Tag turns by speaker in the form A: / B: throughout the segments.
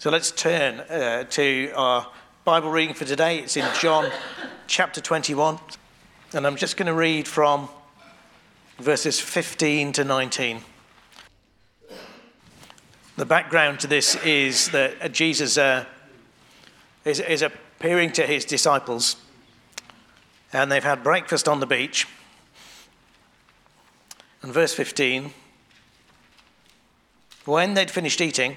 A: So let's turn uh, to our Bible reading for today. It's in John chapter 21. And I'm just going to read from verses 15 to 19. The background to this is that Jesus uh, is, is appearing to his disciples, and they've had breakfast on the beach. And verse 15 When they'd finished eating,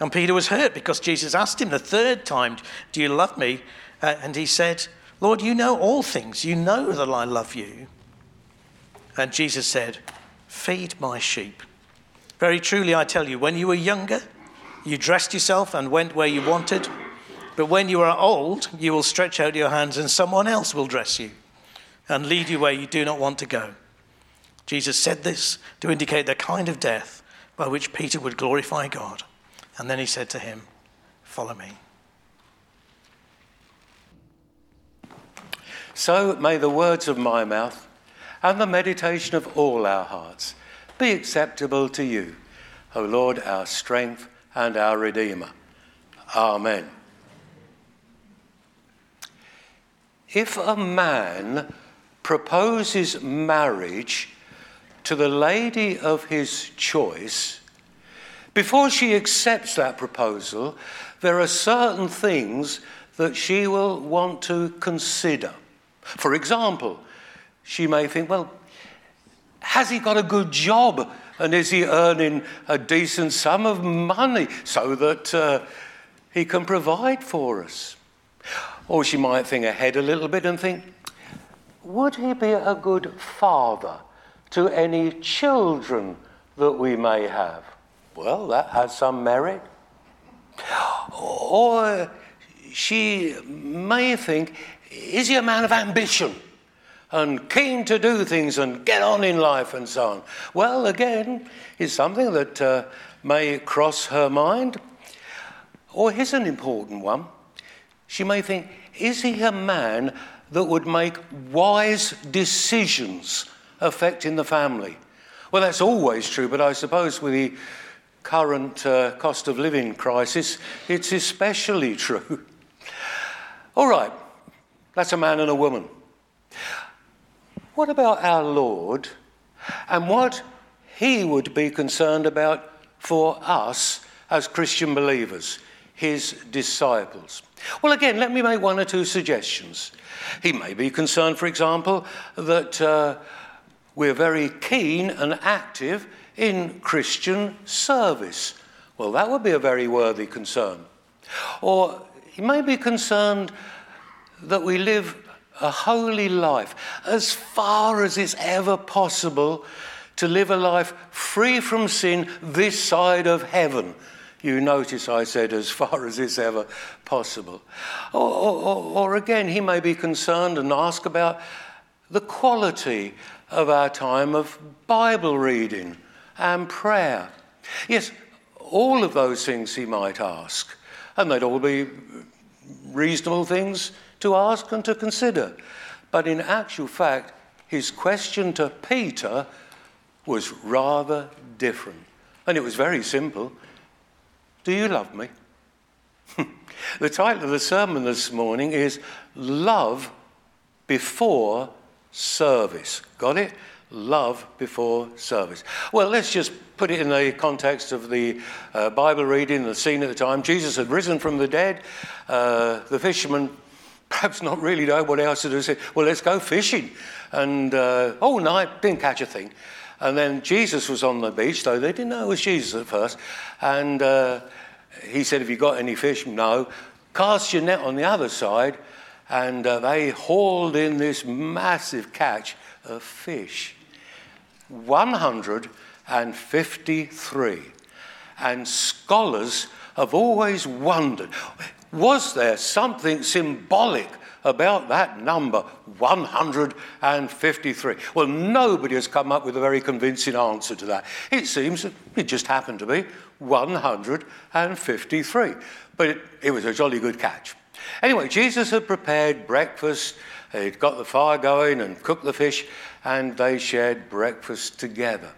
A: And Peter was hurt because Jesus asked him the third time, Do you love me? Uh, and he said, Lord, you know all things. You know that I love you. And Jesus said, Feed my sheep. Very truly, I tell you, when you were younger, you dressed yourself and went where you wanted. But when you are old, you will stretch out your hands and someone else will dress you and lead you where you do not want to go. Jesus said this to indicate the kind of death by which Peter would glorify God. And then he said to him, Follow me.
B: So may the words of my mouth and the meditation of all our hearts be acceptable to you, O Lord, our strength and our Redeemer. Amen. If a man proposes marriage to the lady of his choice, before she accepts that proposal, there are certain things that she will want to consider. For example, she may think, well, has he got a good job? And is he earning a decent sum of money so that uh, he can provide for us? Or she might think ahead a little bit and think, would he be a good father to any children that we may have? Well, that has some merit. Or she may think, is he a man of ambition and keen to do things and get on in life and so on? Well, again, is something that uh, may cross her mind. Or here's an important one. She may think, is he a man that would make wise decisions affecting the family? Well, that's always true, but I suppose with the current uh, cost of living crisis, it's especially true. All right, that's a man and a woman. What about our Lord and what he would be concerned about for us as Christian believers, his disciples? Well, again, let me make one or two suggestions. He may be concerned, for example, that uh, we're very keen and active in Christian service. Well, that would be a very worthy concern. Or he may be concerned that we live a holy life as far as it's ever possible to live a life free from sin this side of heaven. You notice I said as far as it's ever possible. Or, or, or, again, he may be concerned and ask about the quality of our time of Bible reading and prayer. Yes, all of those things he might ask, and they'd all be reasonable things to ask and to consider. But in actual fact, his question to Peter was rather different. And it was very simple Do you love me? the title of the sermon this morning is Love Before Service. Got it? Love before service. Well, let's just put it in the context of the uh, Bible reading, the scene at the time. Jesus had risen from the dead. Uh, the fishermen, perhaps not really know what else to do, said, Well, let's go fishing. And uh, all night, didn't catch a thing. And then Jesus was on the beach, though they didn't know it was Jesus at first. And uh, he said, Have you got any fish? No. Cast your net on the other side. And uh, they hauled in this massive catch of fish. 153. And scholars have always wondered was there something symbolic about that number, 153? Well, nobody has come up with a very convincing answer to that. It seems it just happened to be 153, but it, it was a jolly good catch. Anyway, Jesus had prepared breakfast, he'd got the fire going and cooked the fish, and they shared breakfast together.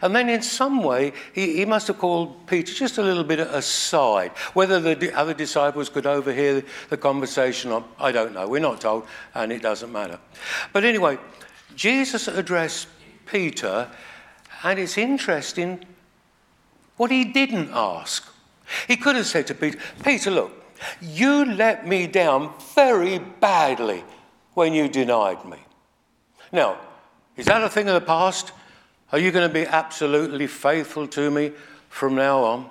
B: And then, in some way, he, he must have called Peter just a little bit aside. Whether the other disciples could overhear the conversation, I don't know. We're not told, and it doesn't matter. But anyway, Jesus addressed Peter, and it's interesting what he didn't ask. He could have said to Peter, Peter, look, you let me down very badly when you denied me. Now, is that a thing of the past? Are you going to be absolutely faithful to me from now on?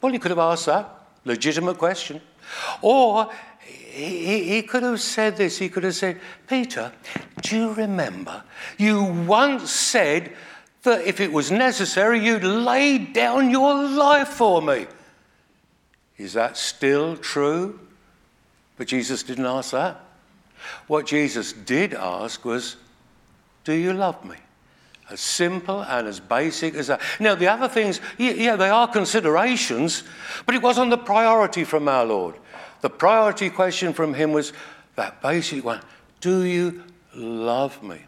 B: Well, he could have asked that. Legitimate question. Or he, he, could have said this. He could have said, Peter, do you remember you once said that if it was necessary, you'd lay down your life for me? Is that still true? But Jesus didn't ask that. What Jesus did ask was, do you love me? As simple and as basic as that. Now, the other things, yeah, they are considerations, but it wasn't the priority from our Lord. The priority question from him was that basic one Do you love me?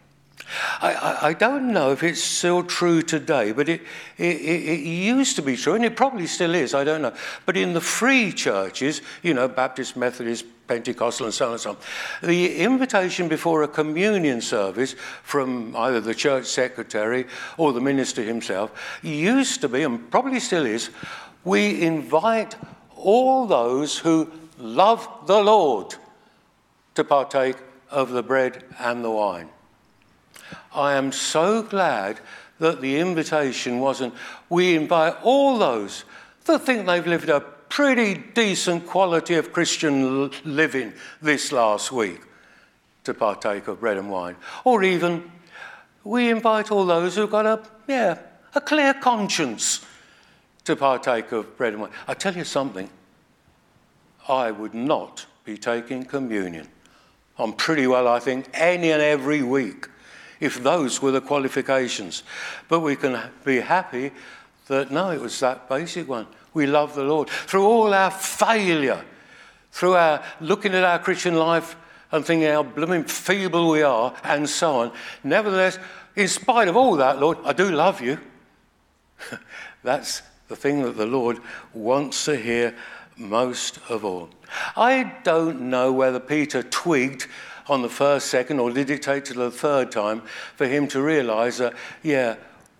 B: I, I, don't know if it's still true today, but it, it, it, used to be true, and it probably still is, I don't know. But in the free churches, you know, Baptist, Methodist, Pentecostal, and so on and so on, the invitation before a communion service from either the church secretary or the minister himself used to be, and probably still is, we invite all those who love the Lord to partake of the bread and the wine. I am so glad that the invitation wasn't, we invite all those that think they've lived a pretty decent quality of Christian living this last week to partake of bread and wine. Or even, we invite all those who've got a, yeah, a clear conscience to partake of bread and wine. I tell you something, I would not be taking communion I'm pretty well, I think, any and every week if those were the qualifications. But we can be happy that no, it was that basic one. We love the Lord. Through all our failure, through our looking at our Christian life and thinking how blooming feeble we are, and so on. Nevertheless, in spite of all that, Lord, I do love you. That's the thing that the Lord wants to hear most of all. I don't know whether Peter twigged on the first, second, or did it take to the third time for him to realize that, yeah,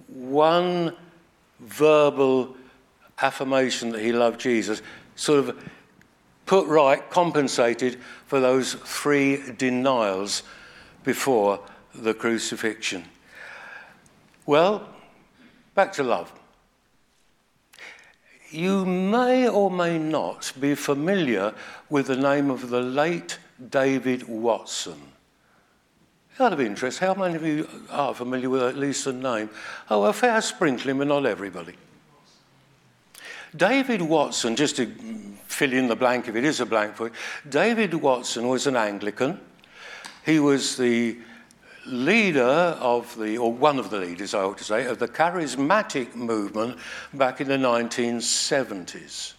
B: one verbal affirmation that he loved Jesus sort of put right, compensated for those three denials before the crucifixion. Well, back to love. You may or may not be familiar with the name of the late David Watson. Out of interest, how many of you are familiar with at least the name? Oh, a fair sprinkling, but not everybody. David Watson, just to fill in the blank if it is a blank for you, David Watson was an Anglican. He was the leader of the, or one of the leaders, I ought to say, of the charismatic movement back in the 1970s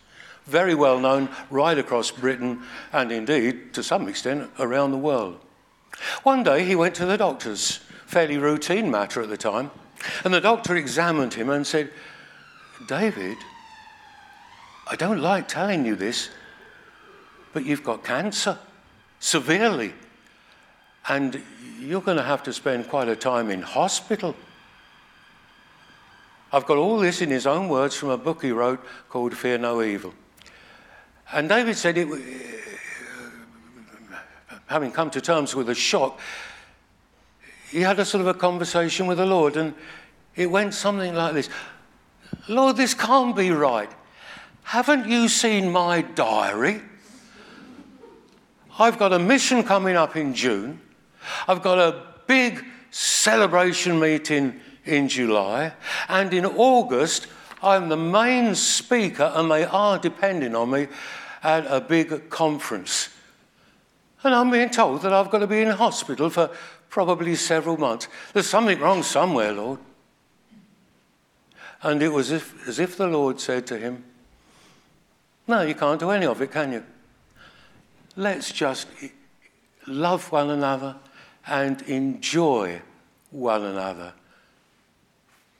B: very well known right across Britain and indeed, to some extent, around the world. One day he went to the doctor's, fairly routine matter at the time, and the doctor examined him and said, David, I don't like telling you this, but you've got cancer, severely, and you're going to have to spend quite a time in hospital. I've got all this in his own words from a book he wrote called Fear No Evil. And David said, it, uh, having come to terms with a shock, he had a sort of a conversation with the Lord, and it went something like this Lord, this can't be right. Haven't you seen my diary? I've got a mission coming up in June. I've got a big celebration meeting in July. And in August, I'm the main speaker and they are depending on me at a big conference. And I'm being told that I've got to be in hospital for probably several months. There's something wrong somewhere, Lord. And it was if, as if the Lord said to him, No, you can't do any of it, can you? Let's just love one another and enjoy one another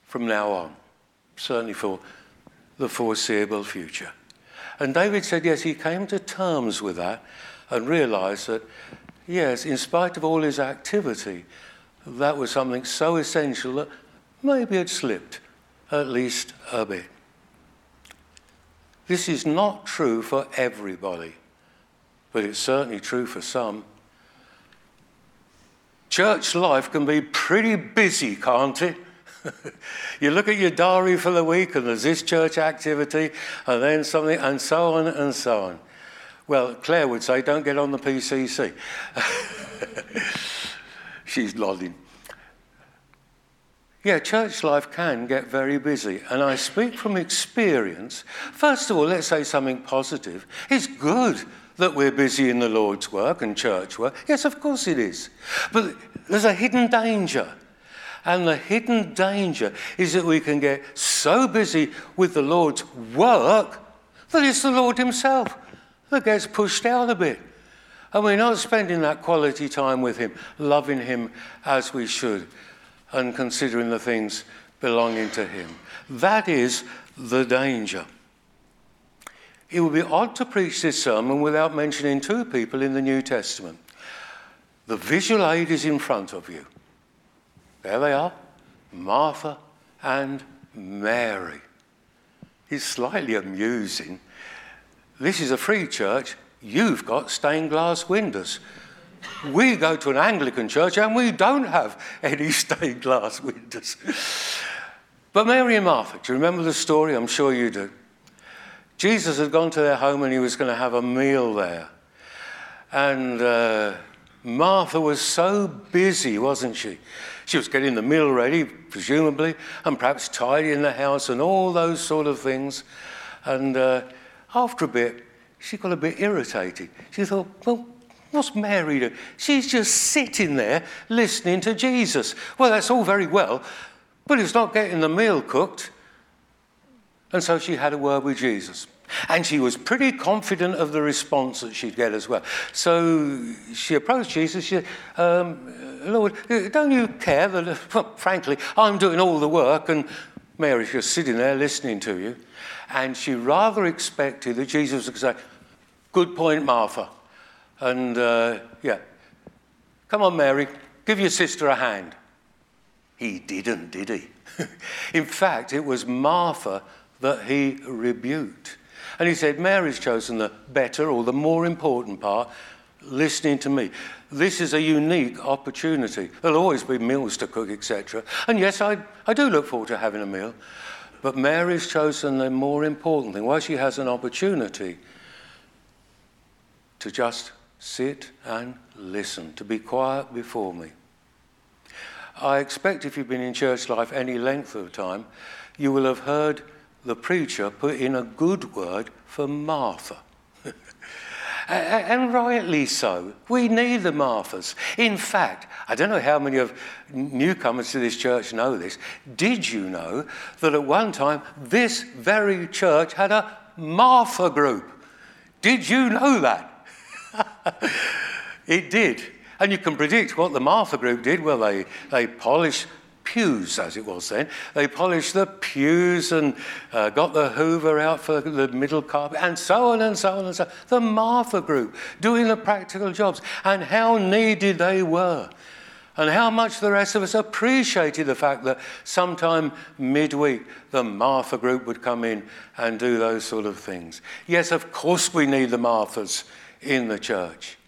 B: from now on, certainly for the foreseeable future. And David said, yes, he came to terms with that and realized that, yes, in spite of all his activity, that was something so essential that maybe it slipped at least a bit. This is not true for everybody, but it's certainly true for some. Church life can be pretty busy, can't it? you look at your diary for the week and there's this church activity and then something and so on and so on. Well, Claire would say, don't get on the PCC. She's nodding. Yeah, church life can get very busy, and I speak from experience. First of all, let's say something positive. It's good that we're busy in the Lord's work and church work. Yes, of course it is. But there's a hidden danger. And the hidden danger is that we can get so busy with the Lord's work that it's the Lord Himself that gets pushed out a bit. And we're not spending that quality time with Him, loving Him as we should, and considering the things belonging to Him. That is the danger. It would be odd to preach this sermon without mentioning two people in the New Testament. The visual aid is in front of you. There they are Martha and Mary. It's slightly amusing. This is a free church. You've got stained glass windows. We go to an Anglican church and we don't have any stained glass windows. But Mary and Martha, do you remember the story? I'm sure you do. Jesus had gone to their home and he was going to have a meal there. And uh, Martha was so busy, wasn't she? She was getting the meal ready, presumably, and perhaps tidying the house and all those sort of things. And uh, after a bit, she got a bit irritated. She thought, well, what's Mary doing? She's just sitting there listening to Jesus. Well, that's all very well, but it's not getting the meal cooked. And so she had a word with Jesus. And she was pretty confident of the response that she'd get as well. So she approached Jesus. She said, um, Lord, don't you care that, well, frankly, I'm doing all the work and Mary's just sitting there listening to you? And she rather expected that Jesus would say, Good point, Martha. And uh, yeah, come on, Mary, give your sister a hand. He didn't, did he? In fact, it was Martha that he rebuked. And he said, Mary's chosen the better or the more important part, listening to me. This is a unique opportunity. There'll always be meals to cook, etc. And yes, I, I do look forward to having a meal. But Mary's chosen the more important thing. Why she has an opportunity to just sit and listen, to be quiet before me. I expect if you've been in church life any length of time, you will have heard the preacher put in a good word for Martha. and rightly so. We need the Marthas. In fact, I don't know how many of newcomers to this church know this. Did you know that at one time this very church had a Martha group? Did you know that? it did. And you can predict what the Martha group did. Well, they, they polished pews, as it was then. They polished the pews and uh, got the hoover out for the middle carpet, and so on and so on and so on. The Martha group doing the practical jobs, and how needed they were. And how much the rest of us appreciated the fact that sometime midweek the Martha group would come in and do those sort of things. Yes, of course we need the Marthas in the church.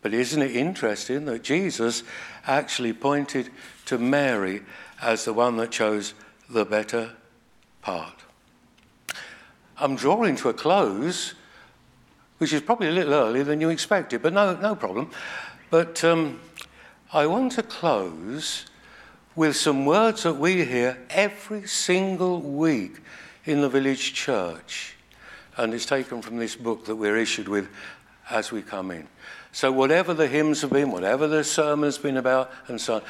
B: But isn't it interesting that Jesus actually pointed to Mary as the one that chose the better part. I'm drawing to a close, which is probably a little earlier than you expected, but no, no problem. But um, I want to close with some words that we hear every single week in the village church. And it's taken from this book that we're issued with as we come in. So, whatever the hymns have been, whatever the sermon has been about, and so on,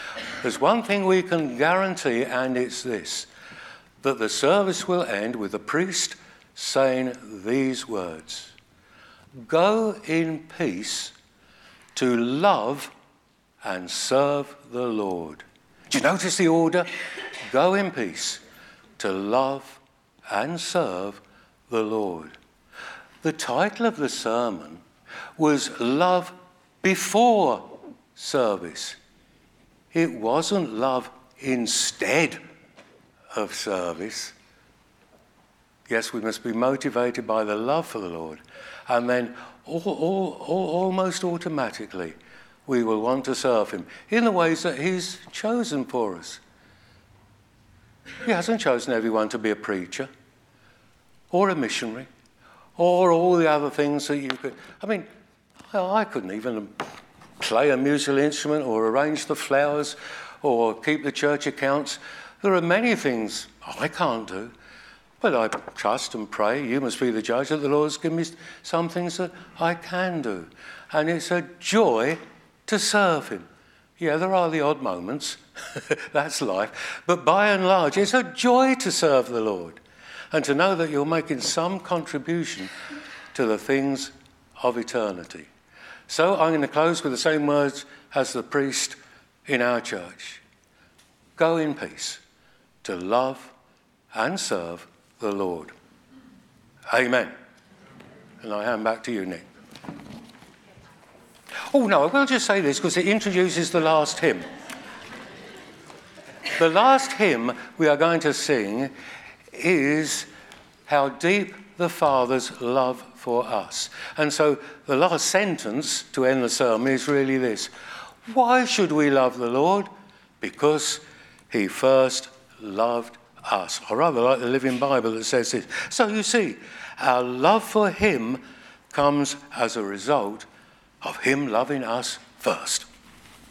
B: there's one thing we can guarantee, and it's this that the service will end with the priest saying these words Go in peace to love and serve the Lord. Do you notice the order? Go in peace to love and serve the Lord. The title of the sermon was Love Before Service. It wasn't love instead of service. Yes, we must be motivated by the love for the Lord. And then, all, all, all, almost automatically, we will want to serve Him in the ways that He's chosen for us. He hasn't chosen everyone to be a preacher or a missionary or all the other things that you could. I mean, I couldn't even play a musical instrument or arrange the flowers or keep the church accounts. There are many things I can't do, but I trust and pray. You must be the judge that the Lord's given me some things that I can do. And it's a joy to serve Him. Yeah, there are the odd moments, that's life, but by and large, it's a joy to serve the Lord and to know that you're making some contribution to the things of eternity. So I'm going to close with the same words as the priest in our church Go in peace to love and serve the Lord. Amen. And I hand back to you, Nick. Oh, no, I will just say this because it introduces the last hymn. The last hymn we are going to sing is How Deep the Father's Love for Us. And so the last sentence to end the sermon is really this Why should we love the Lord? Because he first loved us. I rather like the Living Bible that says this. So you see, our love for him comes as a result of him loving us first.